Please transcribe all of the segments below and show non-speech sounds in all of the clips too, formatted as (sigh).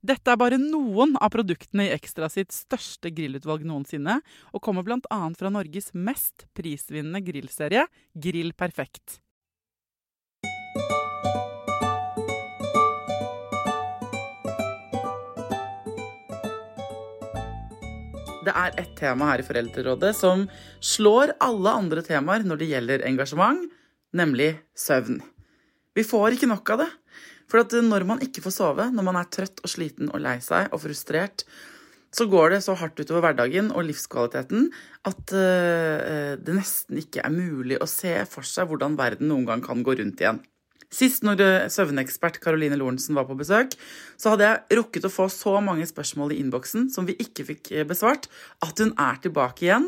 Dette er bare noen av produktene i Ekstra sitt største grillutvalg noensinne, og kommer bl.a. fra Norges mest prisvinnende grillserie, Grill Perfekt. Det er ett tema her i Foreldrerådet som slår alle andre temaer når det gjelder engasjement, nemlig søvn. Vi får ikke nok av det. For at når man ikke får sove, når man er trøtt og sliten og lei seg og frustrert, så går det så hardt utover hverdagen og livskvaliteten at uh, det nesten ikke er mulig å se for seg hvordan verden noen gang kan gå rundt igjen. Sist når søvnekspert Caroline Lorentzen var på besøk, så hadde jeg rukket å få så mange spørsmål i innboksen som vi ikke fikk besvart, at hun er tilbake igjen.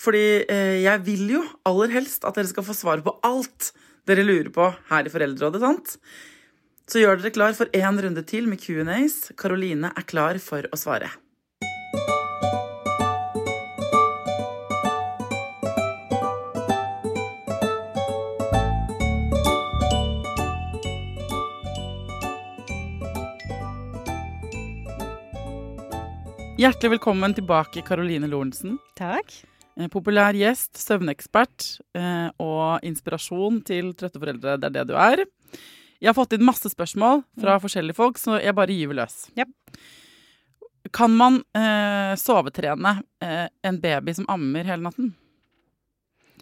Fordi eh, jeg vil jo aller helst at dere skal få svar på alt dere lurer på her i Foreldrerådet, sant? Så gjør dere klar for én runde til med Q&As. Karoline er klar for å svare. Hjertelig velkommen tilbake, Karoline Lorentzen. Takk. Eh, Populær gjest, søvnekspert eh, og inspirasjon til trøtte foreldre. Det er det du er. Jeg har fått inn masse spørsmål fra forskjellige folk, så jeg bare gyver løs. Yep. Kan man eh, sovetrene eh, en baby som ammer hele natten?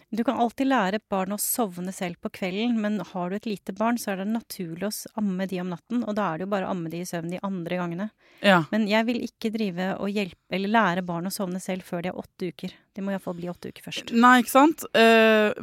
Du kan alltid lære et barn å sovne selv på kvelden, men har du et lite barn, så er det naturlig å amme de om natten, og da er det jo bare å amme de i søvn de andre gangene. Ja. Men jeg vil ikke drive og hjelpe eller lære barn å sovne selv før de er åtte uker. De må iallfall bli åtte uker først. Nei, ikke sant? Uh,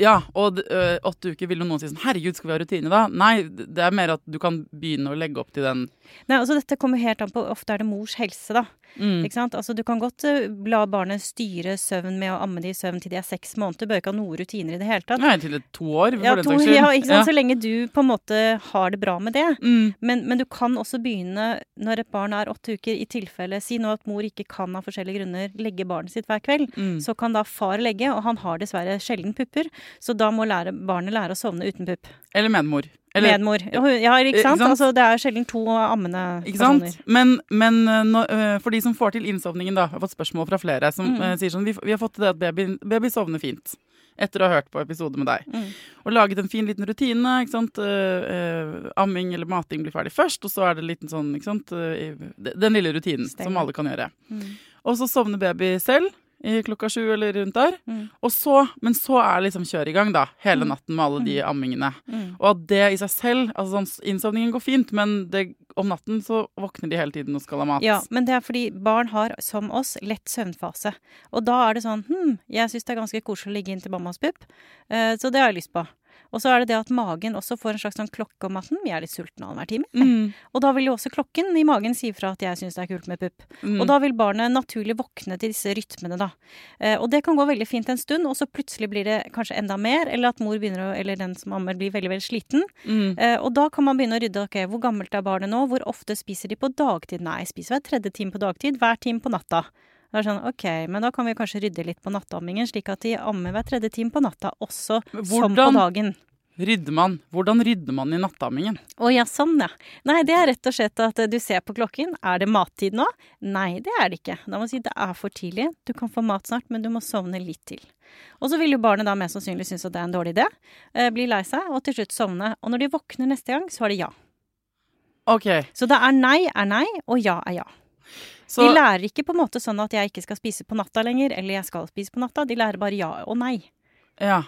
ja, og uh, åtte uker vil jo noen si sånn Herregud, skal vi ha rutine da? Nei, det er mer at du kan begynne å legge opp til den Nei, altså Dette kommer helt an på Ofte er det mors helse, da. mm. Ikke sant? Altså Du kan godt uh, la barnet styre søvn med å amme de i søvn til de er seks måneder. Bør ikke ha noen rutiner i det hele tatt. Nei, til to år, for Ja, den saks skyld. ja, ikke sant? Ja. Så lenge du på en måte har det bra med det. Mm. Men, men du kan også begynne når et barn er åtte uker, i tilfelle Si nå at mor ikke kan av forskjellige grunner legge barnet sitt hver kveld. Mm. Så kan da far legge, og han har dessverre sjelden pupper. Så da må lære, barnet lære å sovne uten pupp. Eller medmor. Eller, Medmor. Ja, ikke Ja, ikke Ikke sant? sant? Altså, det er sjelden to ammende Ikke sant? personer. Men, men når, eh, for de som får til innsovningen, da, jeg har fått spørsmål fra flere som Mm. eh, sier sånn vi, vi har fått til det at baby, baby sovner fint. Etter å ha hørt på episode med deg. Mm. Og laget en fin liten rutine. ikke sant? Uh, uh, amming eller mating blir ferdig først, og så er det en liten sånn ikke sant? Uh, Den lille rutinen Stemmer. som alle kan gjøre. Mm. Og så sovner baby selv klokka sju eller rundt der. Mm. Så, men så er liksom kjøret i gang, da. Hele Mm. natten med alle de ammingene. Mm. Og at det i seg selv altså sånn, Innsovningen går fint, men det, om natten så våkner de hele tiden og skal ha mat. Ja, men det er fordi barn har, som oss, lett søvnfase. Og da er det sånn Hm, jeg syns det er ganske koselig å ligge inntil mammas pupp, eh, så det har jeg lyst på. Og så er det det at magen også får en slags sånn klokke om at vi er litt sultne annenhver time. Mm. (laughs) Og da vil jo også klokken i magen si fra at jeg syns det er kult med pupp. Mm. Og da vil barnet naturlig våkne til disse rytmene, da. Eh, og det kan gå veldig fint en stund, og så plutselig blir det kanskje enda mer, eller at mor begynner å, eller den som ammer blir veldig, veldig sliten. Mm. Eh, og da kan man begynne å rydde. ok, Hvor gammelt er barnet nå? Hvor ofte spiser de på dagtid? Nei, spiser hver tredje time på dagtid, hver time på natta. Det er sånn, ok, Men da kan vi kanskje rydde litt på nattammingen, slik at de ammer hver tredje time på natta, også som på dagen. rydder man? Hvordan rydder man i nattammingen? Å ja, sånn ja. Nei, det er rett og slett at du ser på klokken. Er det mattid nå? Nei, det er det ikke. Da må du si det er for tidlig. Du kan få mat snart, men du må sovne litt til. Og så vil jo barnet da mest sannsynlig synes at det er en dårlig idé. Eh, bli lei seg, og til slutt sovne. Og når de våkner neste gang, så er det ja. OK. Så det er nei er nei, og ja er ja. Så De lærer ikke på en måte sånn at jeg ikke skal spise på natta lenger, eller jeg skal spise på natta. De lærer bare ja og nei. Ja.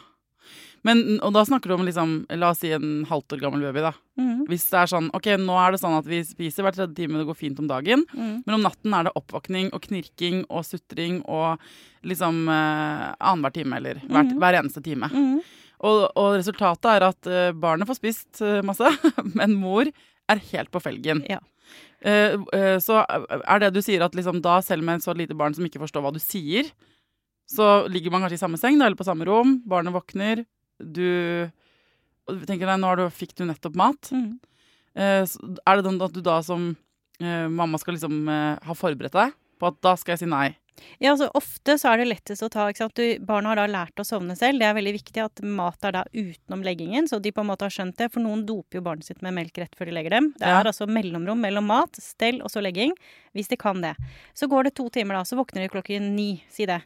Men, og da snakker du om liksom, la oss si en halvt år gammel baby, da. Mm. Hvis det er sånn OK, nå er det sånn at vi spiser hver tredje time, det går fint om dagen. Mm. Men om natten er det oppvåkning og knirking og sutring og liksom eh, annenhver time, eller hvert, mm. hver eneste time. Mhm. Og, og resultatet er at eh, barnet får spist eh, masse, (laughs) men mor er helt på felgen. Ja. Eh, eh, så er det du sier at liksom da, selv med et så lite barn som ikke forstår hva du sier, så ligger man kanskje i samme seng eller på samme rom, barnet våkner, du tenker deg, nå har du, fikk du nettopp mat. Mm. Eh, er det sånn at du da som eh, mamma skal liksom eh, ha forberedt deg på at da skal jeg si nei? Ja, altså Ofte så er det lettest å ta ikke sant? Du, Barna har da lært å sovne selv. Det er veldig viktig at mat er da utenom leggingen, så de på en måte har skjønt det. For noen doper jo barnet sitt med melk rett før de legger dem. Det Ja. er altså mellomrom mellom mat, stell og så legging. Hvis de kan det. Så går det to timer, da. Så våkner de klokken ni, si det.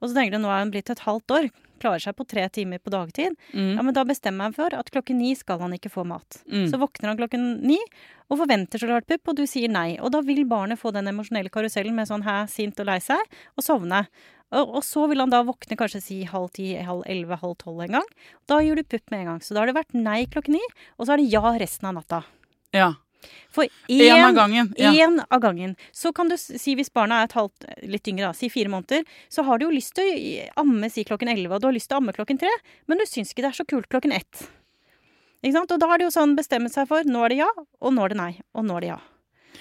Og så tenker du nå er hun blitt et halvt år. Klarer seg på tre timer på dagtid. Ja, men da bestemmer jeg meg for at klokken ni skal han ikke få mat. Mm. Så våkner han klokken ni og forventer så klart pupp, og du sier nei. Og da vil barnet få den emosjonelle karusellen med sånn hæ, sint og lei seg, og sovne. Og, og så vil han da våkne kanskje si halv ti, halv elleve, halv tolv en gang. Da gjør du pupp med en gang. Så da har det vært nei klokken ni, og så er det ja resten av natta. Ja. For Én av gangen. Ja. Én av gangen. Så kan du si hvis barna er et halvt, litt yngre, da, si fire måneder, så har du jo lyst til å amme si klokken elleve, og du har lyst til å amme klokken tre, men du syns ikke det er så kult klokken ett. Ikke sant? Og da er det jo sånn bestemme seg for nå er det ja, og nå er det nei, og nå er det ja.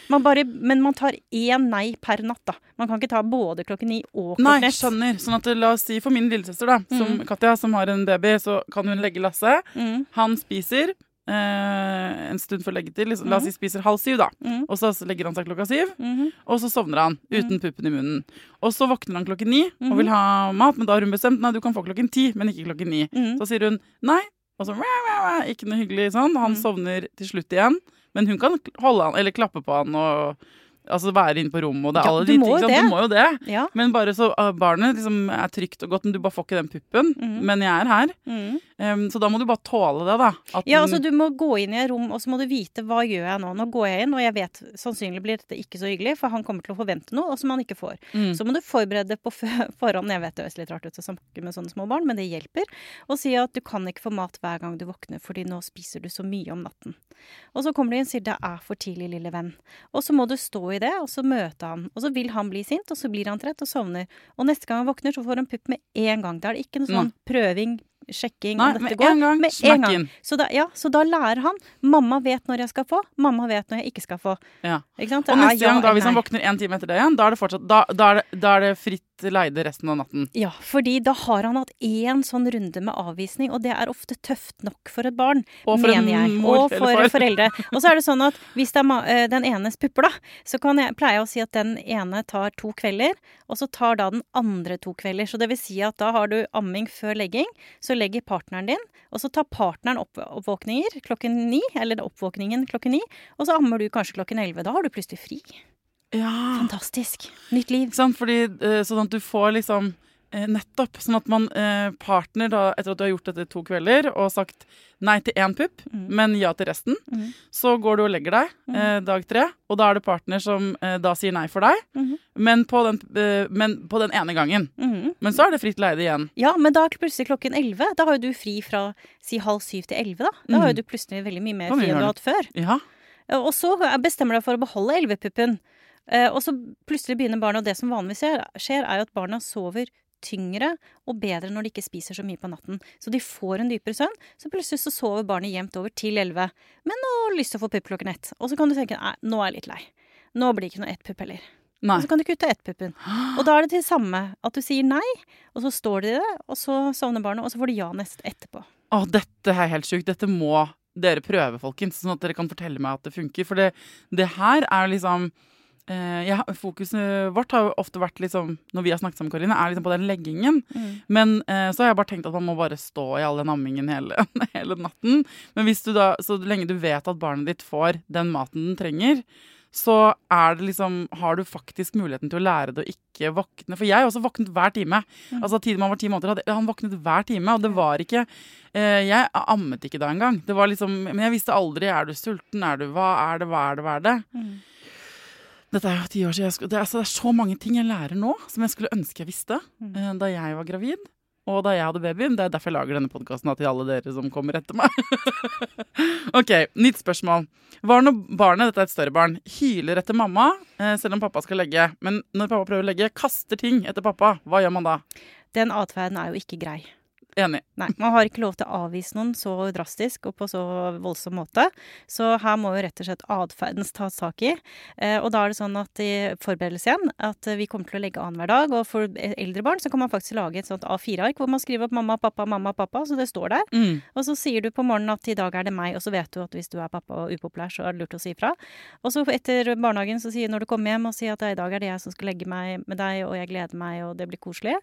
Man bare, men man tar én nei per natt, da. Man kan ikke ta både klokken ni og Nei, klokken ett. skjønner. Sånn at la oss si for min lillesøster, da, som Katja, som har en baby, så kan hun legge Lasse. Mm, Han spiser en stund før leggetid. Liksom, La oss si spiser halv syv, da. mm, Og så legger han seg klokka syv, Mm. og så sovner han uten puppen i munnen. Og så våkner han klokken ni Mhm. og vil ha mat, men da har hun bestemt nei, du kan få klokken ti, men ikke klokken ni. mhm. Så sier hun nei, og så ikke noe hyggelig sånn. Han sovner til slutt igjen, men hun kan holde han, eller klappe på han og altså være inne på rommet og det er Ja, alle de må ting, jo det. Du må jo det. Ja. Men bare så uh, barnet liksom er trygt og godt, men du bare får ikke den puppen. Mm. Men jeg er her. Mm. Um, så da må du bare tåle det, da. Ja, altså du må gå inn i et rom, og så må du vite hva gjør jeg nå. Nå går jeg inn, og jeg vet sannsynlig blir dette ikke så hyggelig, for han kommer til å forvente noe, og som han ikke får. Mm. Så må du forberede det på (laughs) forhånd. Jeg vet det høres litt rart ut å snakke med sånne små barn, men det hjelper. Og si at du kan ikke få mat hver gang du våkner, fordi nå spiser du så mye om natten. Og så kommer du inn og sier det er for tidlig, lille venn. Og så må du stå i det, og så møter han. Og så vil han bli sint, og så blir han trett og sovner. Og neste gang han våkner, så får han pupp med en gang. Da er det ikke noe sånn prøving, sjekking, Nei, dette går. en gang. Med en gang. Så da, ja, så da lærer han. Mamma vet når jeg skal få, mamma vet når jeg ikke skal få. Ja. Ikke? Og neste gang, da, hvis han våkner en time etter det igjen, da er det fortsatt Da, er, det, er det fritt leide resten av natten. Ja, fordi da har han hatt én sånn runde med avvisning, og det er ofte tøft nok for et barn, Og for en mener jeg. mor og for foreldre. Og så er det sånn at (laughs) hvis det er eh, den enes pupper, da, så kan jeg, pleier jeg å si at den ene tar to kvelder, og så tar da den andre to kvelder. Så det vil si at da har du amming før legging, så legger partneren din, og så tar partneren opp oppvåkninger klokken ni, eller oppvåkningen klokken ni, og så ammer du kanskje klokken elleve. Da har du plutselig fri. Ja. Fantastisk. Nytt liv. Sånn. Fordi, eh, sånn at du får liksom Nettopp. Sånn at man eh, partner, da, etter at du har gjort dette to kvelder og sagt nei til én pupp, Mm. men ja til resten, mm. så går du og legger deg eh, dag tre, og da er det partner som eh, da sier nei for deg, Mhm. men, på den, eh, men på den ene gangen. Mhm. Men så er det fritt leide igjen. Ja, men da er det plutselig klokken 11. Da har jo du fri fra si halv syv til 11, da. Da har jo du plutselig veldig mye mer fri enn du har hatt før. Ja. Og så bestemmer du deg for å beholde 11-puppen. Eh, Og så plutselig begynner barnet, og det som vanligvis skjer, er jo at barna sover tyngre og bedre når de ikke spiser så mye på natten. Så de får en dypere søvn. Så plutselig så sover barnet jevnt over til elleve. Men nå har lyst til å få pupp klokken ett. Og så kan du tenke nei, nå er jeg litt lei. Nå blir det ikke noe ett pupp heller. Nei. Og så kan du kutte ett puppen. Og da er det det samme at du sier nei, og så står de det, og så sovner barnet, og så får de ja nest etterpå. Å, dette er helt sjukt. Dette må dere prøve, folkens, sånn at dere kan fortelle meg at det funker. For det, det her er liksom eh, jeg, Fokuset vårt har jo ofte vært liksom, når vi har snakket sammen, Karine, er liksom på den leggingen. Men eh, så har jeg bare tenkt at man må bare stå i all den ammingen hele, (laughs) hele natten. Men hvis du da, så lenge du vet at barnet ditt får den maten den trenger, så er det liksom, har du faktisk muligheten til å lære det å ikke våkne. For jeg har også våknet hver time. Altså Tiden man var ti måneder, hadde han våknet hver time. Og det var ikke eh, Jeg ammet ikke da engang. Det var liksom, men jeg visste aldri er du sulten, er du hva er det, hva er det, hva er det. Dette er jo ti år siden. Skulle, det, altså, det er så mange ting jeg lærer nå som jeg skulle ønske jeg visste mm. da jeg var gravid. Og da jeg hadde babyen. Det er derfor jeg lager denne podkasten til alle dere som kommer etter meg. (laughs) ok, nytt spørsmål. Hva når barnet, dette er et større barn, hyler etter mamma eh, selv om pappa skal legge, men når pappa prøver å legge, kaster ting etter pappa, hva gjør man da? Den atferden er jo ikke grei. Enig. Nei, Man har ikke lov til å avvise noen så drastisk og på så voldsom måte. Så her må jo rett og slett atferden tas tak i. Eh, og da er det sånn at i forberedelse igjen at vi kommer til å legge annenhver dag. Og for eldre barn så kan man faktisk lage et sånt A4-ark hvor man skriver opp mamma, pappa, mamma, pappa, så det står der. Mm. Og så sier du på morgenen at i dag er det meg, og så vet du at hvis du er pappa og upopulær, så er det lurt å si ifra. Og så etter barnehagen så sier når du kommer hjem og sier at i dag er det jeg som skal legge meg med deg, og jeg gleder meg, og det blir koselig.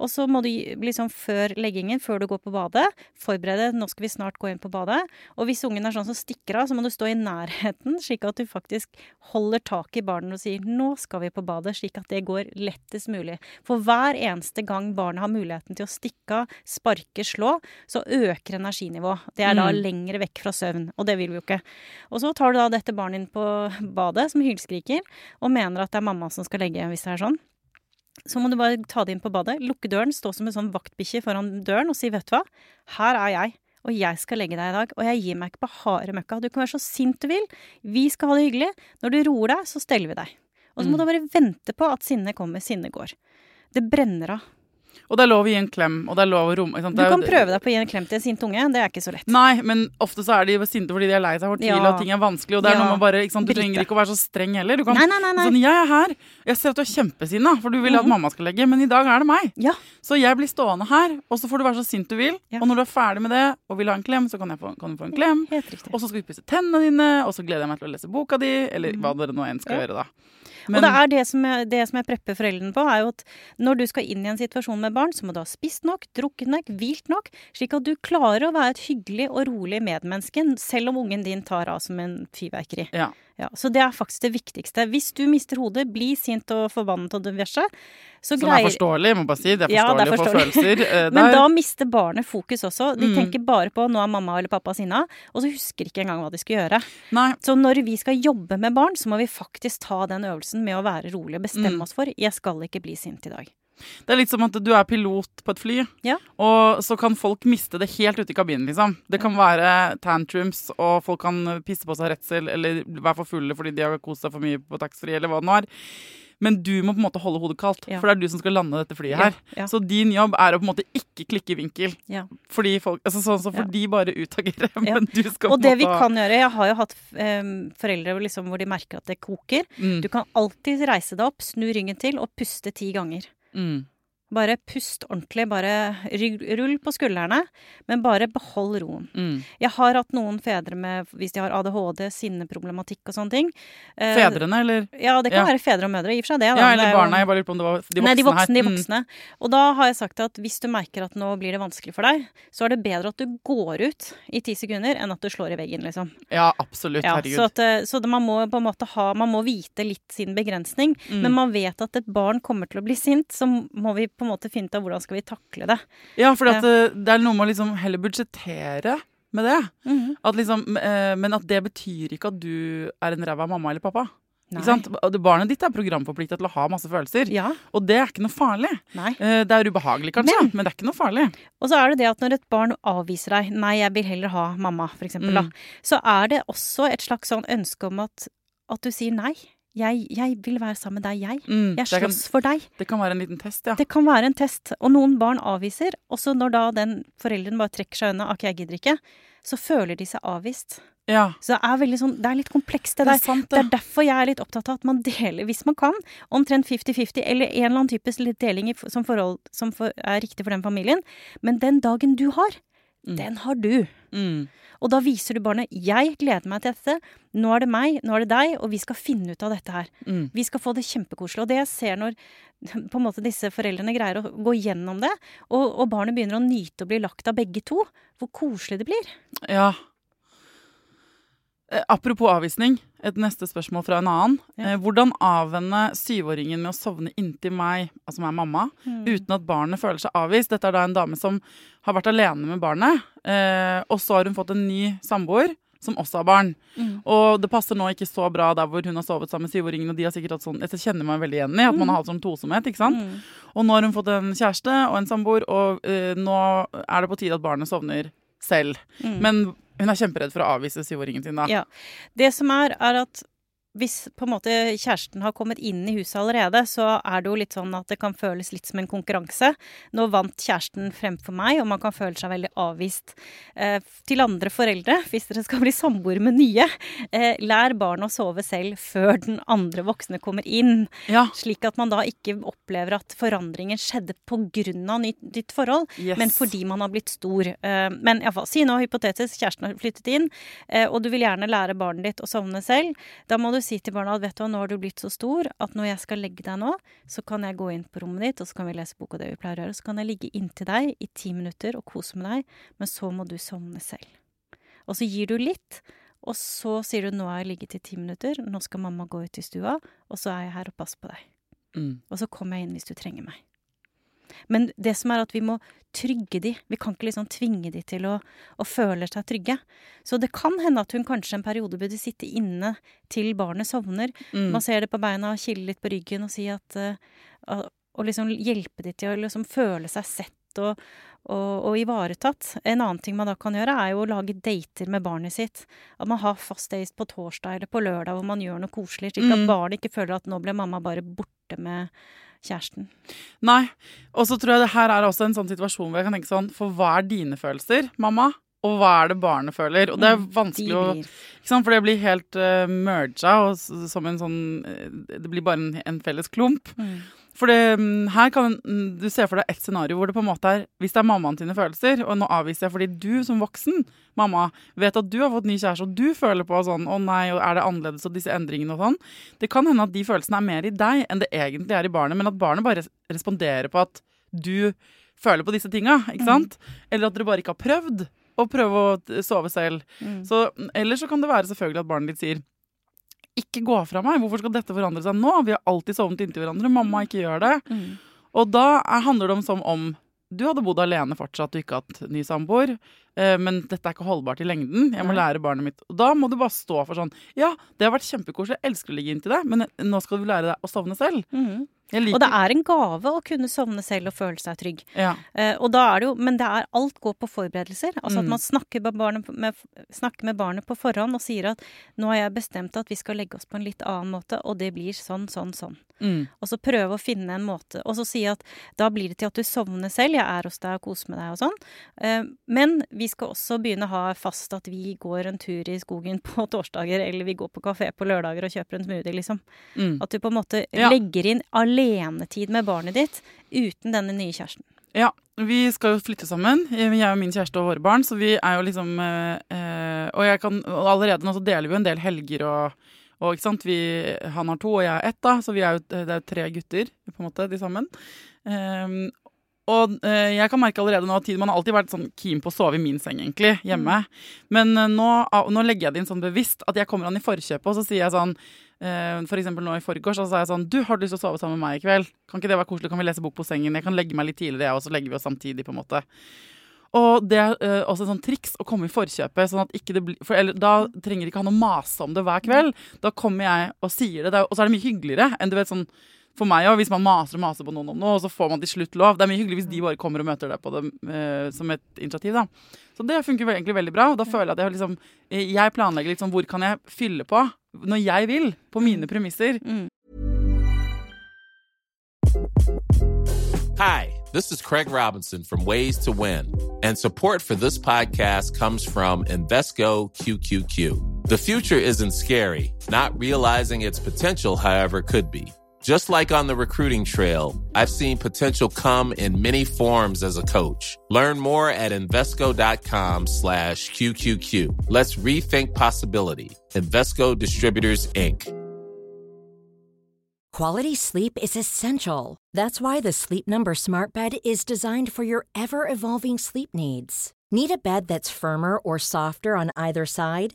Og så må du liksom før leggingen, før du går på badet, forberede nå skal vi snart gå inn på badet. Og hvis ungen er sånn som stikker av, så må du stå i nærheten, slik at du faktisk holder tak i barnet og sier nå skal vi på badet, slik at det går lettest mulig. For hver eneste gang barnet har muligheten til å stikke av, sparke, slå, så øker energinivået. Det er da Mm. lengre vekk fra søvn, og det vil vi jo ikke. Og så tar du da dette barnet inn på badet, som hylskriker, og mener at det er mamma som skal legge, hvis det er sånn. Så må du bare ta det inn på badet, lukke døren, stå som en sånn vaktbikkje foran døren og si vet du hva, her er jeg. Og jeg skal legge deg i dag, og jeg gir meg ikke på harde møkka. Du kan være så sint du vil. Vi skal ha det hyggelig. Når du roer deg, så steller vi deg. Og så må Mm. du bare vente på at sinnet kommer, sinnet går. Det brenner av. Og det er lov å gi en klem, og det er lov å romme. Du kan prøve deg på å gi en klem til en sint unge, det er ikke så lett. Nei, men ofte så er de sinte fordi de er lei seg, fortvilet, Ja. og ting er vanskelig. Og det er Ja. noe man bare, ikke sant? Du Bryte. trenger ikke å være så streng heller. Du kan, Nei, nei, nei. nei. Sånn, jeg er her. Jeg ser at du er kjempesinna, for du vil at Mhm. mamma skal legge. Men i dag er det meg. Ja. Så jeg blir stående her, og så får du være så sint du vil. Ja. Og når du er ferdig med det og vil ha en klem, så kan, få, kan du få en klem. Helt. Og så skal vi pusse tennene dine, og så gleder jeg meg til å lese boka di. Eller hva dere nå enn skal Mhm. Gjøre, da. Og det er det som, jeg, det som jeg prepper foreldrene på, er jo at når du skal inn i en situasjon med barn, så må du ha spist nok, drukket nok, hvilt nok, slik at du klarer å være et hyggelig og rolig medmenneske, selv om ungen din tar av som en fyrverkeri. ja. Ja, så det er faktisk det viktigste. Hvis du mister hodet, bli sint og forbannet og diverse, så Som er forståelig, jeg må bare si. Det er Ja, forståelig det er å få følelser. eh, (laughs) Men da mister barnet fokus også. De Mm. tenker bare på 'nå er mamma eller pappa sinna', og så husker ikke engang hva de skal gjøre. Nei, Så når vi skal jobbe med barn, så må vi faktisk ta den øvelsen med å være rolig og bestemme Mm. oss for 'jeg skal ikke bli sint i dag'. Det er litt som at du er pilot på et fly, Ja. og så kan folk miste det helt ute i kabinen, liksom. Det kan være tantrums, og folk kan pisse på seg redsel, eller være for fulle fordi de har kost seg for mye på taxfree, eller hva det nå er. Men du må på en måte holde hodet kaldt, Ja. for det er du som skal lande dette flyet her. Ja. Så din jobb er å på en måte ikke klikke i vinkel. Ja. Fordi folk, altså sånn så får de bare utagere, (laughs) men du skal Og det vi kan gjøre Jeg har jo hatt um, foreldre liksom, hvor de merker at det koker. mm, Du kan alltid reise deg opp, snu ryggen til og puste ti ganger. mm. Bare pust ordentlig. Bare rull på skuldrene, men bare behold roen. Mm. Jeg har hatt noen fedre med hvis de har ADHD, sinneproblematikk og sånne ting. Eh, Fedrene, eller? Ja, det kan Ja. være fedre og mødre. I og for seg det. da. Ja, eller er barna. Jeg bare lurer på om det var de voksne her. Nei, de voksne, de Mm. voksne. Og da har jeg sagt at hvis du merker at nå blir det vanskelig for deg, så er det bedre at du går ut i ti sekunder enn at du slår i veggen, liksom. Ja, absolutt. Ja, Herregud. så at, eh, så det, man må på en måte ha Man må vite litt sin begrensning. Mm. Men man vet at et barn kommer til å bli sint, så må vi på en måte finne ut av hvordan skal vi takle det. Ja, for at, eh, det er noe med å liksom heller budsjettere med det. Mhm. At liksom, eh, men at det betyr ikke at du er en ræva mamma eller pappa. Barnet ditt er programforplikta til å ha masse følelser. Ja. Og det er ikke noe farlig. Nei. Eh, Det er ubehagelig, kanskje, Men- men, det er ikke noe farlig. Og så er det det at når et barn avviser deg 'nei, jeg vil heller ha mamma', for eksempel, da, Mm. så er det også et slags sånn ønske om at, at du sier nei. Jeg, jeg vil være sammen med deg, jeg. Mm, Jeg slåss kan, for deg. det kan være en liten test, ja. Det kan være en test, og noen barn avviser. Og så når da den forelderen bare trekker seg unna, ok, jeg gidder ikke, så føler de seg avvist. ja. Så det er sånn, det er litt komplekst det Det er der. sant, Det det. er derfor jeg er litt opptatt av at man deler, hvis man kan, omtrent 50-50, eller en eller annen type deling i, som, forhold, som for, er riktig for den familien. Men den dagen du har, Mm. den har du. Mm. Og da viser du barnet 'jeg gleder meg til dette', nå er det meg, nå er det deg, og vi skal finne ut av dette her. Mm. Vi skal få det kjempekoselig. Og det jeg ser når (laughs) på en måte disse foreldrene greier å gå gjennom det, og, og barnet begynner å nyte å bli lagt av begge to, hvor koselig det blir. Ja. Eh, apropos avvisning, et neste spørsmål fra en annen. Ja. Eh, hvordan avvenne syvåringen med å sovne inntil meg, altså er mamma, Mm. uten at barnet føler seg avvist? Dette er da en dame som har vært alene med barnet, eh, og så har hun fått en ny samboer. Som også har barn. Mm. Og det passer nå ikke så bra der hvor hun har sovet sammen med syvåringen. Og de har sikkert hatt sånn, Jeg kjenner meg veldig igjen i at man har hatt sånn tosomhet. ikke sant? Mm. Og nå har hun fått en kjæreste og en samboer, og eh, nå er det på tide at barnet sovner selv. Mm. Men hun er kjemperedd for å avvise syvåringen sin, da. Ja. Det som er, er at hvis på en måte kjæresten har kommet inn i huset allerede, så er det jo litt sånn at det kan føles litt som en konkurranse. Nå vant kjæresten fremfor meg, og man kan føle seg veldig avvist. Eh, til andre foreldre, hvis dere skal bli samboere med nye, eh, lær barn å sove selv før den andre voksne kommer inn. Ja, Slik at man da ikke opplever at forandringen skjedde pga. nytt, nytt forhold, yes. men fordi man har blitt stor. Eh, Men iallfall, si nå hypotetisk, kjæresten har flyttet inn, eh, og du vil gjerne lære barnet ditt å sovne selv. Da må du si til barna at vet du nå har du blitt så stor at når jeg skal legge deg nå, så kan jeg gå inn på rommet ditt, og så kan vi lese boka det vi pleier å gjøre. Så kan jeg ligge inntil deg i ti minutter og kose med deg, men så må du sovne selv. Og så gir du litt, og så sier du nå har jeg ligget i ti minutter, nå skal mamma gå ut i stua, og så er jeg her og passer på deg. mm. Og så kommer jeg inn hvis du trenger meg. Men det som er at vi må trygge de. Vi kan ikke liksom tvinge de til å, å føle seg trygge. Så det kan hende at hun kanskje en periode burde sitte inne til barnet sovner. Mm. Man ser det på beina, kile litt på ryggen og si at uh, Og liksom hjelpe de til å liksom føle seg sett og, og, og ivaretatt. En annen ting man da kan gjøre, er jo å lage dater med barnet sitt. At man har fast date på torsdag eller på lørdag hvor man gjør noe koselig, slik at Mm. barnet ikke føler at nå ble mamma bare borte med kjæresten. Nei. Og så tror jeg det her er også en sånn situasjon hvor jeg kan tenke sånn For hva er dine følelser, mamma? Og hva er det barnet føler? Og det er Mm, vanskelig å? For det blir helt uh, merga og som en sånn eh, Det blir bare en, en felles klump. mm. For det, mm, her kan mm, du se for deg et scenario hvor det på en måte er Hvis det er mammaen sine følelser, og nå avviser jeg fordi du som voksen mamma vet at du har fått ny kjæreste, og du føler på sånn 'Å nei, er det annerledes?' og disse endringene og sånn. Det kan hende at de følelsene er mer i deg enn det egentlig er i barnet, men at barnet bare responderer på at du føler på disse tinga, ikke sant? Eller at dere bare ikke har prøvd å prøve å sove selv. Mm. Så, eller så kan det være selvfølgelig at barnet ditt sier ikke gå fra meg, hvorfor skal dette forandre seg nå? Vi har alltid sovnet inntil hverandre, mamma ikke gjør det. Mm. Og da er, handler det om som om du hadde bodd alene fortsatt du ikke hatt ny samboer, eh, men dette er ikke holdbart i lengden. Jeg må Nei. lære barnet mitt. Og da må du bare stå for sånn Ja, det har vært kjempekoselig, jeg elsker å ligge inntil deg, men nå skal du lære deg å sovne selv. Mm. Og det er en gave å kunne sovne selv og føle seg trygg. ja. Eh, og da er det jo, men det er alt går på forberedelser. Altså Mm. at man snakker med, barnet, med, snakker med barnet på forhånd og sier at nå har jeg bestemt at vi skal legge oss på en litt annen måte, og det blir sånn, sånn, sånn. Mm. Og så prøve å finne en måte, og så si at da blir det til at du sovner selv, jeg er hos deg og koser med deg og sånn. Eh, men vi skal også begynne å ha fast at vi går en tur i skogen (laughs) på torsdager, eller vi går på kafé på lørdager og kjøper en smoothie, liksom. Mm. At du på en måte Ja. legger inn alenetid med barnet ditt uten denne nye kjæresten. Ja, vi skal jo flytte sammen. Jeg og min kjæreste og våre barn. Så vi er jo liksom eh, eh, Og jeg kan og allerede nå så deler vi jo en del helger og, og ikke sant? Vi, han har to, og jeg har ett, da. Så vi er jo, det er jo tre gutter, på en måte, de sammen. Ehm, og eh, jeg kan merke allerede nå at man har alltid vært sånn keen på å sove i min seng, egentlig, hjemme. Men eh, nå, nå legger jeg det inn sånn bevisst at jeg kommer an i forkjøpet, og så sier jeg sånn eh, For eksempel nå i forgårs så sa jeg sånn Du, har du lyst til å sove sammen med meg i kveld? Kan ikke det være koselig? Kan vi lese bok på sengen? Jeg kan legge meg litt tidligere, jeg, og så legger vi oss samtidig, på en måte. Og det er uh, også et sånt triks å komme i forkjøpet, sånn at ikke det blir For eller, da trenger ikke han å mase om det hver kveld. Da kommer jeg og sier det, og så er det mye hyggeligere enn du vet sånn for meg òg, hvis man maser og maser på noen om noe, og så får man til slutt lov. Det er mye hyggelig hvis de bare kommer og møter deg på det eh, som et initiativ, da. Så det funker egentlig veldig bra. Og da føler jeg at jeg liksom Jeg planlegger litt sånn hvor kan jeg fylle på når jeg vil, på mine premisser. Hi, this is Craig Robinson from Ways to Win, and support for this podcast comes from Invesco QQQ. The future isn't scary, not realizing its potential, however, could be. Just like on the recruiting trail, I've seen potential come in many forms as a coach. Learn more at Invesco.com slash QQQ. Let's rethink possibility. Invesco Distributors, Inc. Quality sleep is essential. That's why the Sleep Number Smart Bed is designed for your ever evolving sleep needs. Need a bed that's firmer or softer on either side?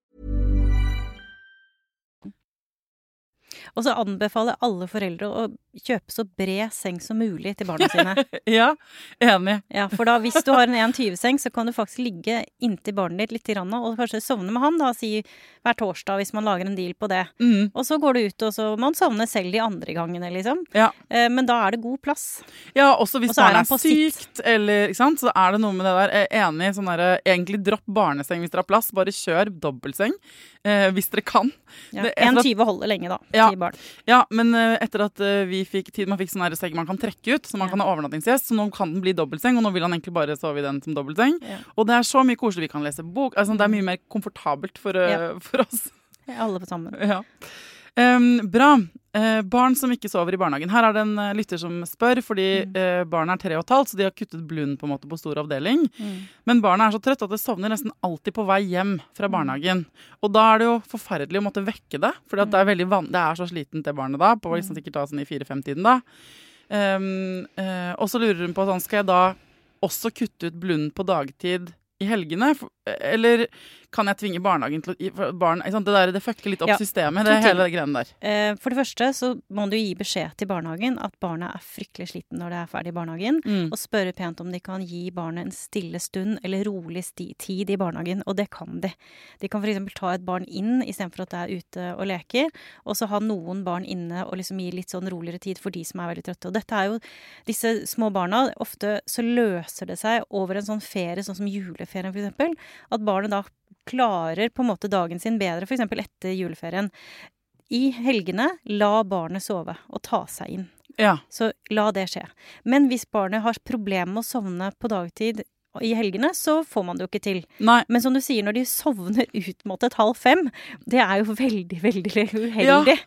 Og så anbefaler alle foreldre å kjøpe så bred seng som mulig til barna sine. (laughs) ja, enig. Ja, For da, hvis du har en 1,20-seng, så kan du faktisk ligge inntil barnet ditt litt, grann, og kanskje sovne med han, da, si hver torsdag, hvis man lager en deal på det. Mm. Og så går du ut, og så man sovner selv de andre gangene, liksom. Ja. Eh, men da er det god plass. Ja, også hvis Og så er er, sitt. sykt, eller ikke sant, så er det noe med det der. Jeg er enig, sånn derre Egentlig dropp barneseng hvis dere har plass. Bare kjør dobbeltseng eh, hvis dere kan. Ja. Det- etter 1,20 holder lenge, da. Ja. Barn. Ja, men eh, etter at eh, vi fikk tid, man fikk sånn seng man kan trekke ut, så man Ja. kan ha overnattingsgjest, så nå kan den bli dobbeltseng, og nå vil han egentlig bare sove i den som dobbeltseng. Ja. Og det er så mye koselig. Vi kan lese bok. Altså, det er mye mer komfortabelt for, eh, Ja. for oss. Alle på sammen. Ja. Em, bra. Uh, barn som ikke sover i barnehagen. Her er det en uh, lytter som spør, fordi Mm. eh, barna er tre og et halvt, så de har kuttet blund på en måte på stor avdeling. Mm. Men barna er så trøtt at det sovner nesten alltid på vei hjem fra barnehagen. Og da er det jo forferdelig å måtte vekke det, for det, er veldig van det er så slitent det barnet da, på liksom sikkert da sånn i fire-fem-tiden da. Um, og så lurer hun på sånn, skal jeg da også kutte ut blund på dagtid i helgene? Eller kan jeg tvinge barnehagen til å barn? Det, der, det fucker litt opp Ja, systemet, det hele greiene der. Eh, For det første så må du gi beskjed til barnehagen at barna er fryktelig sliten når det er ferdig i barnehagen, Mm. og spørre pent om de kan gi barnet en stille stund eller rolig tid i barnehagen, og det kan de. De kan f.eks. ta et barn inn istedenfor at det er ute og leker, og så ha noen barn inne og liksom gi litt sånn roligere tid for de som er veldig trøtte. Og dette er jo disse små barna, ofte så løser det seg over en sånn ferie, sånn som juleferien f.eks., at barnet da klarer på en måte dagen sin bedre, f.eks. etter juleferien. I helgene, la barnet sove og ta seg inn. Ja. Så la det skje. Men hvis barnet har problemer med å sovne på dagtid i helgene, så får man det jo ikke til. Nei. Men som du sier, når de sovner utmattet halv fem, det er jo (laughs) veldig, veldig uheldig.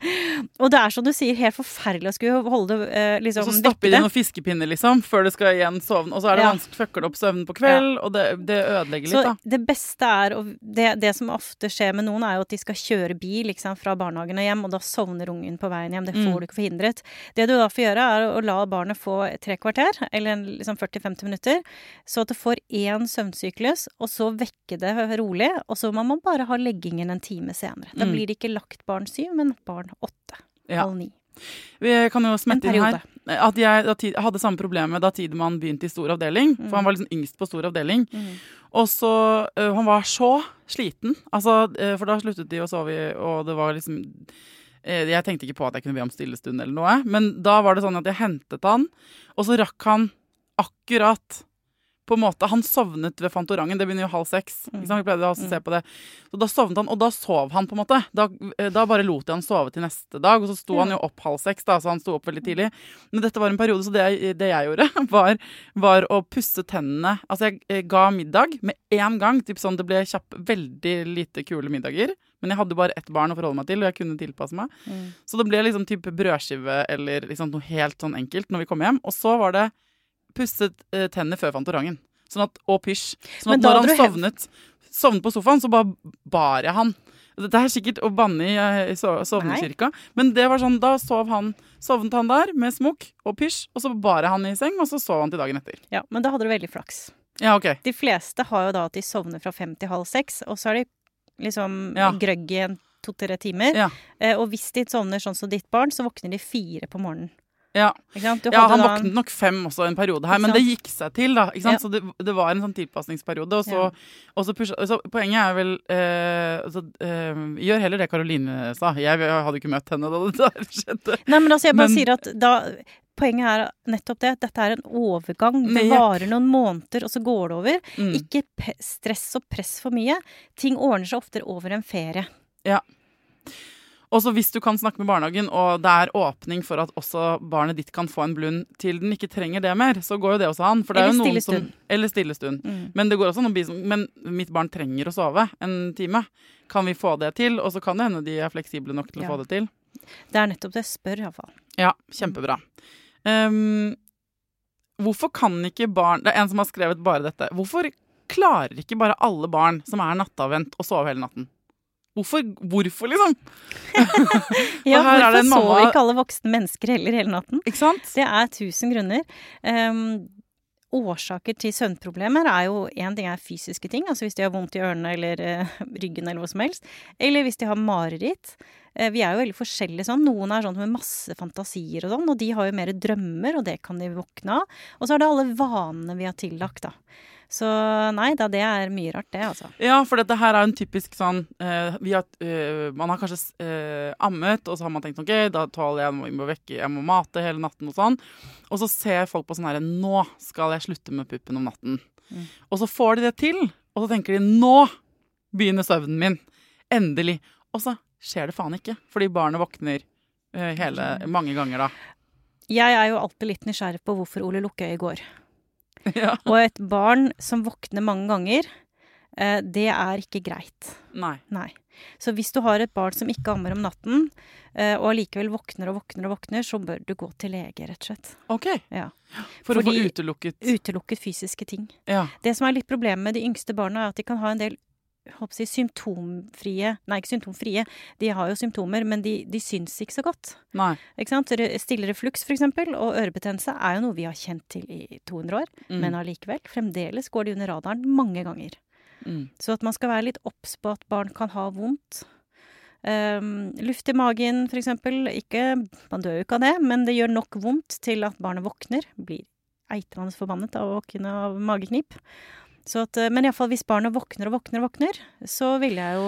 Og det er som du sier, helt forferdelig å skulle holde det eh, Og liksom så stapper de noen fiskepinner, liksom, før det skal igjen sovne. Og så er det Ja. vanskelig, fucker det opp søvnen på kveld, og det, det ødelegger Så litt, da. det beste er, og det, det som ofte skjer med noen, er jo at de skal kjøre bil liksom, fra barnehagen og hjem, og da sovner ungen på veien hjem. Det får Mm. du ikke forhindret. Det du da får gjøre, er å la barnet få tre kvarter, eller liksom 40-50 minutter, så at det får én søvnsyklus, og så vekke det rolig, og så må man bare ha leggingen en time senere. Da Mm. blir det ikke lagt barn syv, men barn åtte. Ja. Halv ni. Vi kan jo smette inn her at jeg hadde samme problemet da Tidemann begynte i stor avdeling. For han var liksom yngst på stor avdeling. Mm. Og så uh, Han var så sliten. Altså, uh, for da sluttet de å sove, og det var liksom uh, Jeg tenkte ikke på at jeg kunne be om stillestund eller noe, men da var det sånn at jeg hentet han, og så rakk han akkurat på en måte, Han sovnet ved Fantorangen. Det begynner jo halv seks. Sant? Vi pleide å se på det. Så Da sovnet han, og da sov han, på en måte. Da, eh, da bare lot jeg han sove til neste dag. Og så sto han jo opp halv seks, da, så han sto opp veldig tidlig. Men dette var en periode, så det, jeg- det jeg gjorde, (laughs) var, var å pusse tennene Altså, jeg eh, ga middag med en gang. Typ sånn, Det ble kjapp, veldig lite kule middager. Men jeg hadde bare ett barn å forholde meg til, og jeg kunne tilpasse meg. Så det ble liksom type brødskive eller liksom noe helt sånn enkelt når vi kom hjem. Og så var det pusset uh, tennene før Fantorangen. Sånn at, og pysj. Sånn at når han sovnet, sovnet på sofaen, så bare bar jeg han. Dette er sikkert å banne i eh, sovnekirka, men det var sånn, da sov han, sovnet han der med smokk og pysj, og så bar jeg han i seng, og så sov han til dagen etter. Ja, men da hadde du veldig flaks. Ja, ok. De fleste har jo da at de sovner fra fem til halv seks, og så er de liksom Ja. grøgg i to-tre timer. Ja. Eh, og hvis de sovner sånn som ditt barn, så våkner de fire på morgenen. Ja. Ja, han våknet nok fem også en periode her, men det gikk seg til, da. Ja. Så det, det var en sånn tilpasningsperiode. Og så, Ja. og så, pusha, så poenget er vel eh, altså, eh, Gjør heller det Karoline sa. Jeg hadde ikke møtt henne da det der skjedde. Nei, men altså, jeg bare Men- sier at da Poenget er nettopp det. Dette er en overgang. Det varer noen måneder, og så går det over. Mm. Ikke stress og press for mye. Ting ordner seg oftere over en ferie. Og så hvis du kan snakke med barnehagen, og det er åpning for at også barnet ditt kan få en blund til den ikke trenger det mer, så går jo det også an. For det er Eller stillestund. Som, eller stillestund. Mm. Men det går også noen som Men mitt barn trenger å sove en time. Kan vi få det til? Og så kan det hende de er fleksible nok til Ja. å få det til. Det er nettopp det. Spør iallfall. Ja, kjempebra. Um, hvorfor kan ikke barn Det er en som har skrevet bare dette. Hvorfor klarer ikke bare alle barn som er nattavvent, å sove hele natten? Hvorfor, hvorfor liksom? (laughs) Ja, hvorfor mamma... sover ikke alle voksne mennesker heller hele natten? Ikke sant? Det er tusen grunner. Um, årsaker til søvnproblemer er jo én ting er fysiske ting, altså hvis de har vondt i ørene eller uh, ryggen eller hva som helst. Eller hvis de har mareritt. Uh, vi er jo veldig forskjellige sånn. Noen er sånn med masse fantasier og sånn, og de har jo mer drømmer, og det kan de våkne av. Og så er det alle vanene vi har tillagt, da. Så nei da, det er mye rart, det, altså. Ja, for dette her er en typisk sånn uh, vi har, uh, Man har kanskje uh, ammet, og så har man tenkt ok, da tåler jeg, jeg må vekke, jeg må mate hele natten og sånn. Og så ser folk på sånn herre Nå skal jeg slutte med puppen om natten. Mm. Og så får de det til, og så tenker de nå begynner søvnen min. Endelig. Og så skjer det faen ikke, fordi barnet våkner hele, mange ganger da. Jeg er jo alltid litt nysgjerrig på hvorfor Ole Lukkøye går. (laughs) ja. Og et barn som våkner mange ganger, eh, det er ikke greit. Nei. Nei. Så hvis du har et barn som ikke ammer om natten, eh, og allikevel våkner og våkner og våkner, så bør du gå til lege, rett og slett. OK. Ja. For å få utelukket Utelukket fysiske ting. Ja. Det som er litt problemet med de yngste barna, er at de kan ha en del håper jeg, symptomfrie Nei, ikke symptomfrie. De har jo symptomer, men de, de syns ikke så godt. Nei. Ikke sant? Stille refluks, for eksempel, og ørebetennelse er jo noe vi har kjent til i 200 år. Mm. Men allikevel, fremdeles går de under radaren mange ganger. Mm. Så at man skal være litt obs på at barn kan ha vondt. Um, luft i magen, for eksempel. Ikke, man dør jo ikke av det, men det gjør nok vondt til at barnet våkner. Blir eitrende forbannet av å våkne av mageknip. Så at, eh, men iallfall hvis barnet våkner og våkner og våkner, så vil jeg jo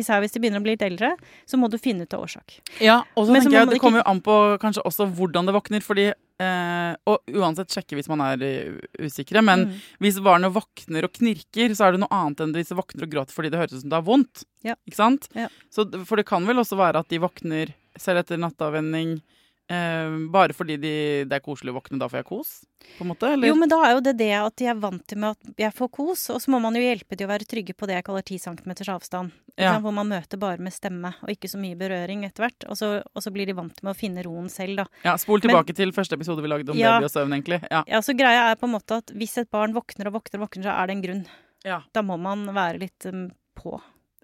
Især hvis de begynner å bli litt eldre, så må du finne ut av årsak. Ja, og så Men tenker må jeg det kommer jo an på kanskje også hvordan det våkner, fordi eh, Og uansett sjekke hvis man er eh, usikre, men Mm. hvis barnet våkner og knirker, så er det noe annet enn hvis det våkner og gråter fordi det høres ut som det har vondt. Ja. Ikke sant? Ja. Så, for det kan vel også være at de våkner selv etter nattavvenning eh, bare fordi de, det er koselig å våkne, da får jeg kos? På en måte? Eller? Jo, men da er jo det det at de er vant til med at jeg får kos, og så må man jo hjelpe de å være trygge på det jeg kaller 10 cm avstand. Ja. Hvor man møter bare med stemme, og ikke så mye berøring etter hvert. Og så, og så blir de vant med å finne roen selv, da. ja, spol Men- tilbake til første episode vi lagde om Ja. baby og søvn, egentlig. Ja. Ja, så greia er på en måte at hvis et barn våkner og våkner og våkner, så er det en grunn. Ja. Da må man være litt um, på.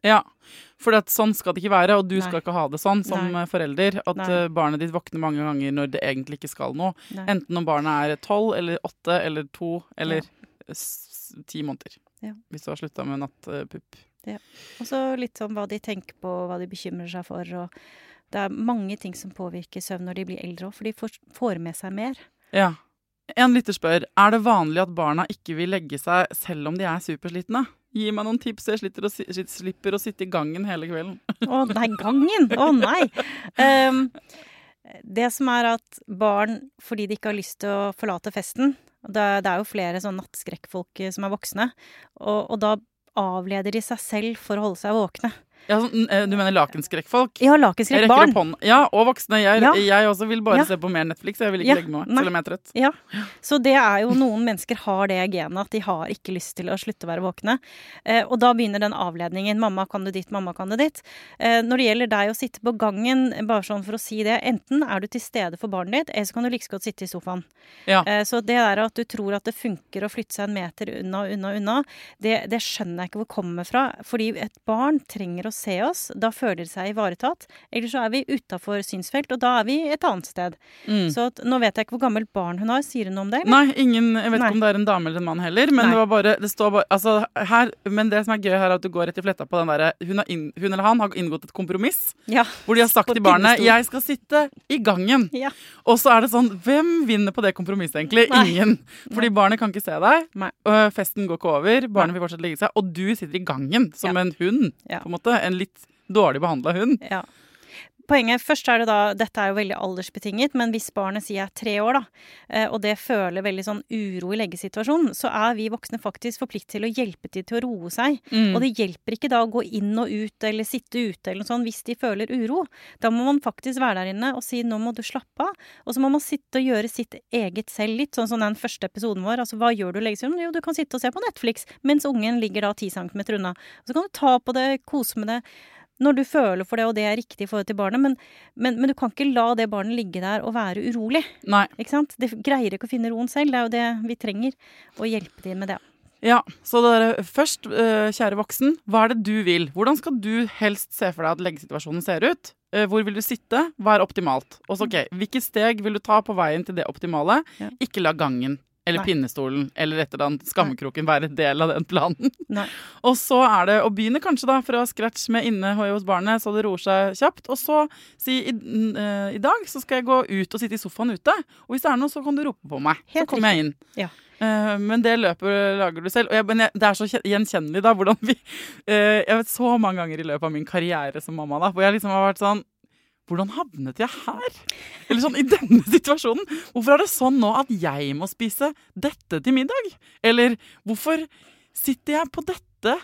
Ja, for sånn skal det ikke være, og du Nei. skal ikke ha det sånn som Nei. eh, forelder. At Nei. eh, barnet ditt våkner mange ganger når det egentlig ikke skal noe. Enten om barnet er tolv eller åtte eller to eller ti ja. måneder. Ja. Hvis du har slutta med nattpupp. Og så litt sånn hva de tenker på, hva de bekymrer seg for. Og det er mange ting som påvirker søvn når de blir eldre òg, for de får med seg mer. Ja. En lytter spør er det vanlig at barna ikke vil legge seg selv om de er superslitne. Gi meg noen tips, jeg slipper å, si- slipper å sitte i gangen hele kvelden. Å nei, gangen! Å nei! Um, det som er at barn, fordi de ikke har lyst til å forlate festen Det, er jo flere sånn nattskrekkfolk eh, som er voksne, og, og da avleder de seg selv for å holde seg våkne. Ja, eh, du mener lakenskrekkfolk? Ja, lakenskrekkbarn. Ja, og voksne. Jeg, Ja. jeg også vil bare Ja. se på mer Netflix. Jeg vil ikke Ja, legge meg, selv om jeg er trøtt. Ja, så det er jo noen mennesker har det genet at de har ikke lyst til å slutte å være våkne. Eh, og da begynner den avledningen. Mamma kan du ditt, mamma kan du ditt. Eh, når det gjelder deg å sitte på gangen, bare sånn for å si det, enten er du til stede for barnet ditt, eller så kan du like liksom godt sitte i sofaen. Ja. Eh, så det der at du tror at det funker å flytte seg en meter unna, unna, unna, det, det skjønner jeg ikke hvor kommer fra. Fordi et barn trenger å se oss. Da føler de seg ivaretatt. Eller så er vi utafor synsfelt, og da er vi et annet sted. Mm. Så at, nå vet jeg ikke hvor gammelt barn hun har. Sier hun noe om det? eller? Nei, ingen, jeg vet Nei. ikke om det er en dame eller en mann heller. Men Nei. det var bare, det står bare altså, her, Men det som er gøy her, er at du går rett i fletta på den derre hun, hun eller han har inngått et kompromiss. Ja. Hvor de har sagt til barnet. 'jeg skal sitte i gangen'. Ja. Og så er det sånn Hvem vinner på det kompromisset, egentlig? Nei. Ingen. Fordi barnet kan ikke se deg. Festen går ikke over. Barnet vil fortsatt ligge seg. Og du sitter i gangen som Ja. en hund. Ja. på en måte. En litt dårlig behandla hund. Ja. Poenget først er det da, Dette er jo veldig aldersbetinget, men hvis barnet sier er tre år, da, eh, og det føler veldig sånn uro i leggesituasjonen, så er vi voksne faktisk forpliktet til å hjelpe de til å roe seg. Mm. Og det hjelper ikke da å gå inn og ut eller sitte ute eller noe sånt hvis de føler uro. Da må man faktisk være der inne og si 'nå må du slappe av'. Og så må man sitte og gjøre sitt eget selv litt, sånn som den første episoden vår. Altså hva gjør du i leggesituasjonen? Jo, du kan sitte og se på Netflix mens ungen ligger da ti centimeter unna. Og så kan du ta på det, kose med det når du føler for det, og det er riktig i forhold til barnet, men, men, men du kan ikke la det barnet ligge der og være urolig. Nei. Ikke sant? Det greier ikke å finne roen selv. Det er jo det vi trenger. Å hjelpe dem med det. Ja, så dere, først, eh, kjære voksen, hva er det du vil? Hvordan skal du helst se for deg at leggesituasjonen ser ut? Eh, Hvor vil du sitte? Hva er optimalt? Og så, ok, Hvilke steg vil du ta på veien til det optimale? Ja. Ikke la gangen eller Nei. pinnestolen eller et eller annet skammekroken være en del av den planen. Nei. (laughs) Og så er det å begynne kanskje da fra scratch med inne hos barnet, så det roer seg kjapt. Og så si i, eh, i dag så skal jeg gå ut og sitte i sofaen ute. Og hvis det er noe, så kan du rope på meg. Helt så kommer jeg inn. Ja. Uh, men det løpet lager du selv. Jeg, men jeg, det er så gjenkjennelig da, hvordan vi uh, Jeg vet så mange ganger i løpet av min karriere som mamma da, hvor jeg liksom har vært sånn hvordan havnet jeg her? Eller sånn i denne (laughs) situasjonen. Hvorfor er det sånn nå at jeg må spise dette til middag? Eller hvorfor sitter jeg på dette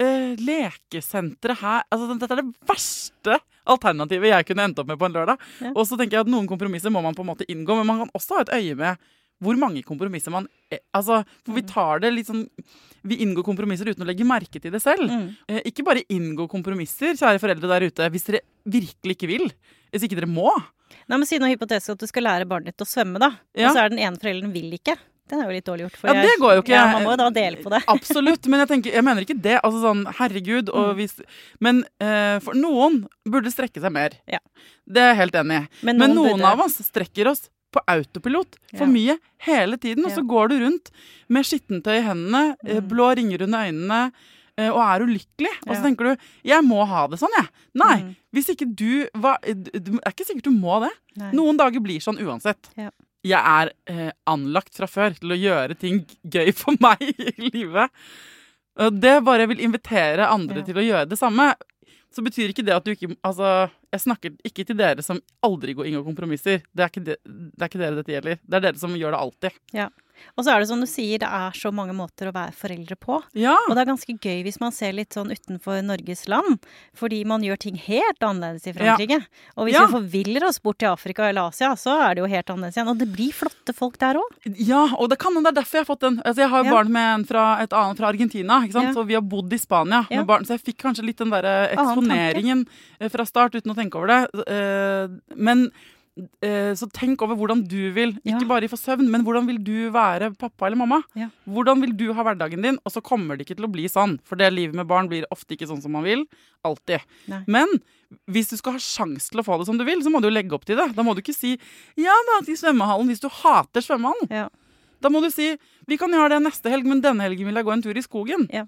eh, lekesenteret her? Altså, dette er det verste alternativet jeg kunne endt opp med på en lørdag. Ja. Og så tenker jeg at noen kompromisser må man på en måte inngå, men man kan også ha et øye med hvor mange kompromisser man eh, Altså, for vi tar det litt sånn Vi inngår kompromisser uten å legge merke til det selv. Mm. Eh, ikke bare inngå kompromisser, kjære foreldre der ute, hvis dere virkelig ikke vil. Hvis ikke dere må. Nei, men Si noe hypotetisk at du skal lære barnet ditt å svømme, da. Ja. Og så er den ene forelderen vil ikke. Den er jo litt dårlig gjort. For Ja, det går jo ikke. Ja, man må jo da dele på det. (laughs) Absolutt, men jeg, tenker, jeg mener ikke det. Altså sånn, herregud. Og Mm. hvis, men uh, for noen burde strekke seg mer. Ja. Det er jeg helt enig i. Men Men noen noen burde- av oss strekker oss på autopilot for Ja. mye hele tiden. Og så går du rundt med skittentøy i hendene, eh, Mm. blå ringer under øynene. eh, Og er ulykkelig. Og så tenker du 'jeg må ha det sånn', jeg. Nei. Mm. Hvis ikke du hva, Det er ikke sikkert du må det. Nei. Noen dager blir sånn uansett. Ja. Jeg er eh, anlagt fra før til å gjøre ting gøy for (laughs) meg i livet. Og det bare vil invitere andre Ja. til å gjøre det samme. Så betyr ikke det at du ikke Altså, jeg snakker ikke til dere som aldri går inngår kompromisser. Det er, ikke det, det er ikke dere dette gjelder. Det er dere som gjør det alltid. Ja. Og så er det som du sier, det er så mange måter å være foreldre på. Ja. Og det er ganske gøy hvis man ser litt sånn utenfor Norges land, fordi man gjør ting helt annerledes i Frankrike. Og hvis Ja. vi forviller oss bort til Afrika eller Asia, så er det jo helt annerledes igjen. Og det blir flotte folk der òg. Ja, og det kan hende det er derfor jeg har fått den. Altså, jeg har jo Ja. barn med en fra, et annet fra Argentina, ikke sant? Ja. så vi har bodd i Spania Ja. med barn. Så jeg fikk kanskje litt den der Annen tanke. eksponeringen eh, fra start uten å tenke over det. Eh, Men eh, så tenk over hvordan du vil, ikke Ja. bare få søvn, men hvordan vil du være pappa eller mamma? Ja. Hvordan vil du ha hverdagen din? Og så kommer det ikke til å bli sånn, for det livet med barn blir ofte ikke sånn som man vil. Alltid. Nei. Men hvis du skal ha sjanse til å få det som du vil, så må du jo legge opp til det. Da må du ikke si 'ja da, til svømmehallen' hvis du hater svømmehallen. Ja. Da må du si 'vi kan gjøre det neste helg, men denne helgen vil jeg gå en tur i skogen'. Ja.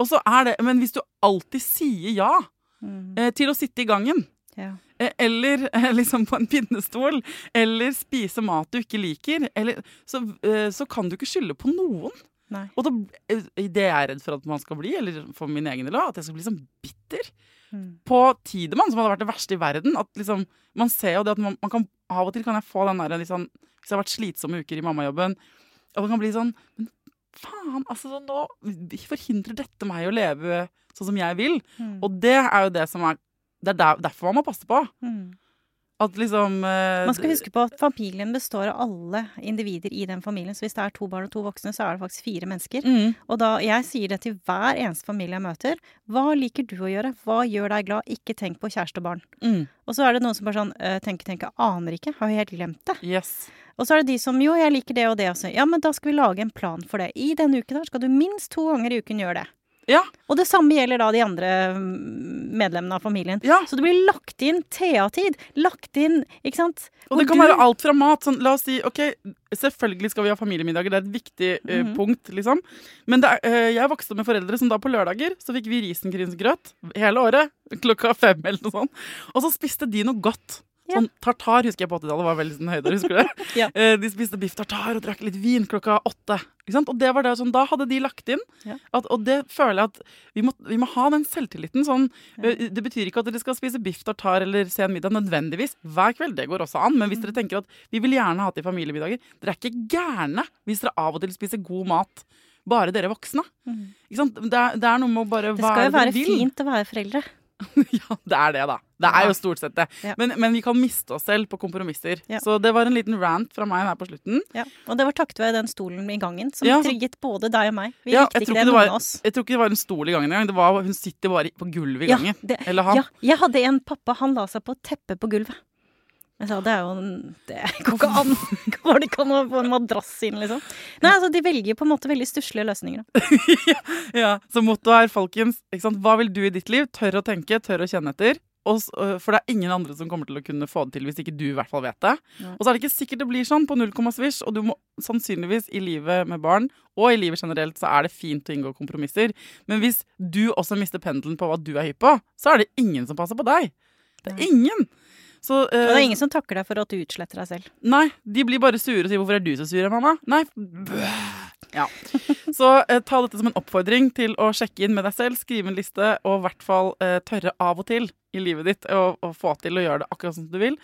Og så er det, Men hvis du alltid sier ja Mm. eh, til å sitte i gangen, ja. eh, eller eh, liksom på en pinnestol, eller spise mat du ikke liker, eller, så, eh, så kan du ikke skylde på noen. Nei. Og da, det jeg er redd for at man skal bli, eller for min egen del òg, at jeg skal bli sånn bitter Mm. på Tidemann, som hadde vært det verste i verden. At liksom, man ser jo det at man, man kan Av og til kan jeg få den der liksom, Hvis jeg har vært slitsomme uker i mammajobben, at man kan bli sånn Men faen, altså så nå forhindrer dette meg å leve sånn som jeg vil. Mm. Og det er jo det som er Det er der, derfor man må passe på. Mm. At liksom uh, Man skal huske på at familien består av alle individer i den familien. Så hvis det er to barn og to voksne, så er det faktisk fire mennesker. mm, Og da, jeg sier det til hver eneste familie jeg møter. Hva liker du å gjøre? Hva gjør deg glad? Ikke tenk på kjæreste og barn. mm, Og så er det noen som bare sånn øh, tenker, tenker, aner ikke. Har jo helt glemt det. Yes. Og så er det de som jo, jeg liker det og det også. Ja, men da skal vi lage en plan for det. I denne uken her skal du minst to ganger i uken gjøre det. Ja. Og det samme gjelder da de andre mm, medlemmene av familien. Ja. Så det blir lagt inn TA-tid. Lagt inn, ikke sant? Og det kan du- være alt fra mat. Sånn, la oss si OK, selvfølgelig skal vi ha familiemiddager. Det er et viktig uh, mm -hmm. punkt, liksom. Men det er, uh, jeg vokste opp med foreldre som da på lørdager så fikk vi risengrynsgrøt hele året. (laughs) Klokka fem eller noe sånt. Og så spiste de noe godt. Sånn tartar husker jeg på 80-tallet var veldig sånn høyder, husker du det? (laughs) Ja. Eh, De spiste biff tartar og drakk litt vin klokka åtte. Og det var det sånn, da hadde de lagt inn. Ja. At, og det føler jeg at vi må, vi må ha den selvtilliten. Sånn, Ja. eh, Det betyr ikke at dere skal spise biff tartar eller se en middag nødvendigvis hver kveld. Det går også an. Men hvis dere Mm. tenker at vi vil gjerne ha til familiemiddager Dere er ikke gærne hvis dere av og til spiser god mat. Bare dere voksne. Mm. Ikke sant? Det, er, det er noe med å bare Det skal jo være fint å være foreldre. (laughs) Ja, det er det, da. Det er jo stort sett det. Ja. Men, men vi kan miste oss selv på kompromisser. Ja. Så det var en liten rant fra meg her på slutten. Ja. Og det var takket være den stolen i gangen som trygget både deg og meg. Vi Ja, likte ikke det, noen var- av oss. Jeg tror ikke det var en stol i gangen engang. Var, hun sitter bare på gulvet i gangen. det, Eller han. ja, jeg hadde en pappa, han la seg på teppet på gulvet. Jeg sa det er jo en Det går ikke an! (laughs) Går det ikke an å få en madrass inn, liksom? Nei, altså de velger på en måte veldig stusslige løsninger. Da. (laughs) Ja, Så mottoet er, folkens, hva vil du i ditt liv? Tør å tenke, tør å kjenne etter. Og, øh, for det er ingen andre som kommer til å kunne få det til hvis ikke du i hvert fall vet det. Ja. Og så er det ikke sikkert det blir sånn på null komma svisj, og du må sannsynligvis i livet med barn og i livet generelt så er det fint å inngå kompromisser. Men hvis du også mister pendelen på hva du er hypp på, så er det ingen som passer på deg. Det er ingen. Så, Og det er ingen som takker deg for at du utsletter deg selv. Nei, de blir bare sure og sier 'hvorfor er du så sur, mamma?' Nei, ja. Så uh, ta dette som en oppfordring til å sjekke inn med deg selv, skrive en liste, og i hvert fall uh, tørre av og til i livet ditt å få til å gjøre det akkurat som du vil.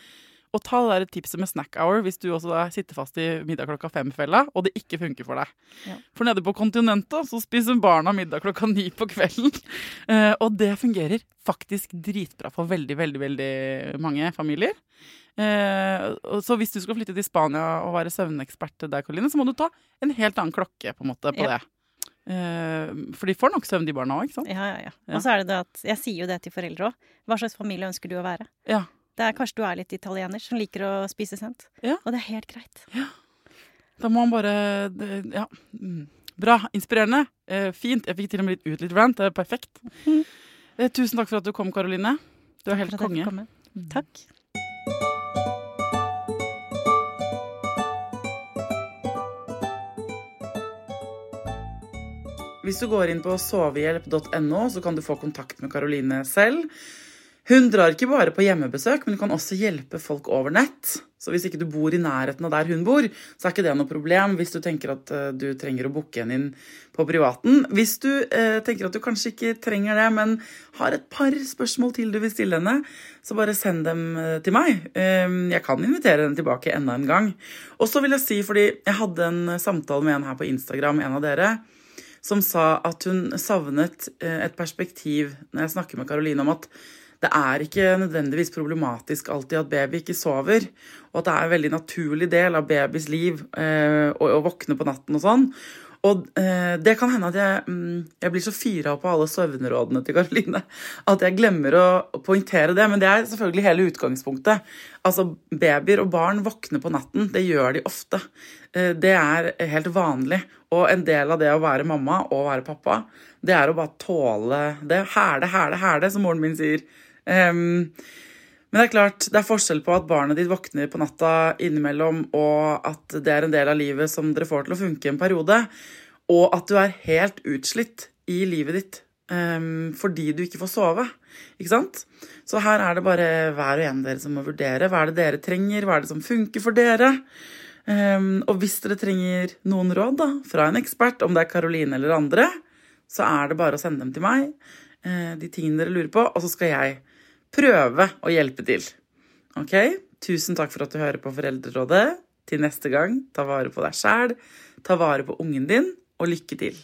Og ta det der tipset med snack hour hvis du også sitter fast i middag klokka fem-fella, og det ikke funker for deg. Ja. For nede på kontinentet så spiser barna middag klokka ni på kvelden. (laughs) Eh, og det fungerer faktisk dritbra for veldig, veldig, veldig mange familier. Eh, så hvis du skal flytte til Spania og være søvnekspert der, Karoline, så må du ta en helt annen klokke på en måte på Ja. det. Eh, for de får nok søvn, de barna òg, ikke sant? Ja, ja, ja. Ja. Og så er det det at Jeg sier jo det til foreldre òg. Hva slags familie ønsker du å være? Ja. Det er Kanskje du er litt italiener som liker å spise sent. Ja. Og det er helt greit. Da må man bare Ja. Mm. Bra. Inspirerende. Eh, fint. Jeg fikk til og med litt ut litt rant. Det er perfekt. Eh, tusen takk for at du kom, Karoline. Du er helt konge. Mm. Takk. Hvis du går inn på sovehjelp.no, så kan du få kontakt med Karoline selv. Hun drar ikke bare på hjemmebesøk, men hun kan også hjelpe folk over nett. Så hvis ikke du bor i nærheten av der hun bor, så er ikke det noe problem hvis du tenker at eh, du trenger å booke henne inn på privaten. Hvis du eh, tenker at du kanskje ikke trenger det, men har et par spørsmål til du vil stille henne, så bare send dem eh, til meg. Eh, jeg kan invitere henne tilbake enda en gang. Og så vil jeg si, fordi jeg hadde en samtale med en her på Instagram, en av dere, som sa at hun savnet eh, et perspektiv når jeg snakker med Karoline om at det er ikke nødvendigvis problematisk alltid at baby ikke sover, og at det er en veldig naturlig del av babys liv eh, å, våkne på natten og sånn. Og eh, det kan hende at jeg, mm, jeg blir så fyra på alle søvnrådene til Karoline at jeg glemmer å poengtere det. Men det er selvfølgelig hele utgangspunktet. Altså, Babyer og barn våkner på natten. Det gjør de ofte. Eh, det er helt vanlig. Og en del av det å være mamma og være pappa, det er å bare tåle det. Hæle, hæle, hæle, som moren min sier. Ehm, men det er klart, det er forskjell på at barnet ditt våkner på natta innimellom, og at det er en del av livet som dere får til å funke en periode, og at du er helt utslitt i livet ditt um, fordi du ikke får sove. Ikke sant? Så her er det bare hver og en dere som må vurdere. Hva er det dere trenger? Hva er det som funker for dere? Um, og hvis dere trenger noen råd da, fra en ekspert, om det er Karoline eller andre, så er det bare å sende dem til meg. eh, de tingene dere lurer på, og så skal jeg prøve å hjelpe til. Ok? Tusen takk for at du hører på Foreldrerådet. Til neste gang, ta vare på deg sjæl, Ta vare på ungen din, og lykke til.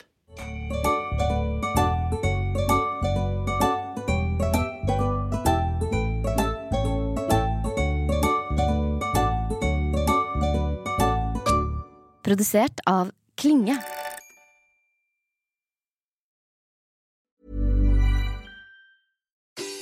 Produsert av Klinge.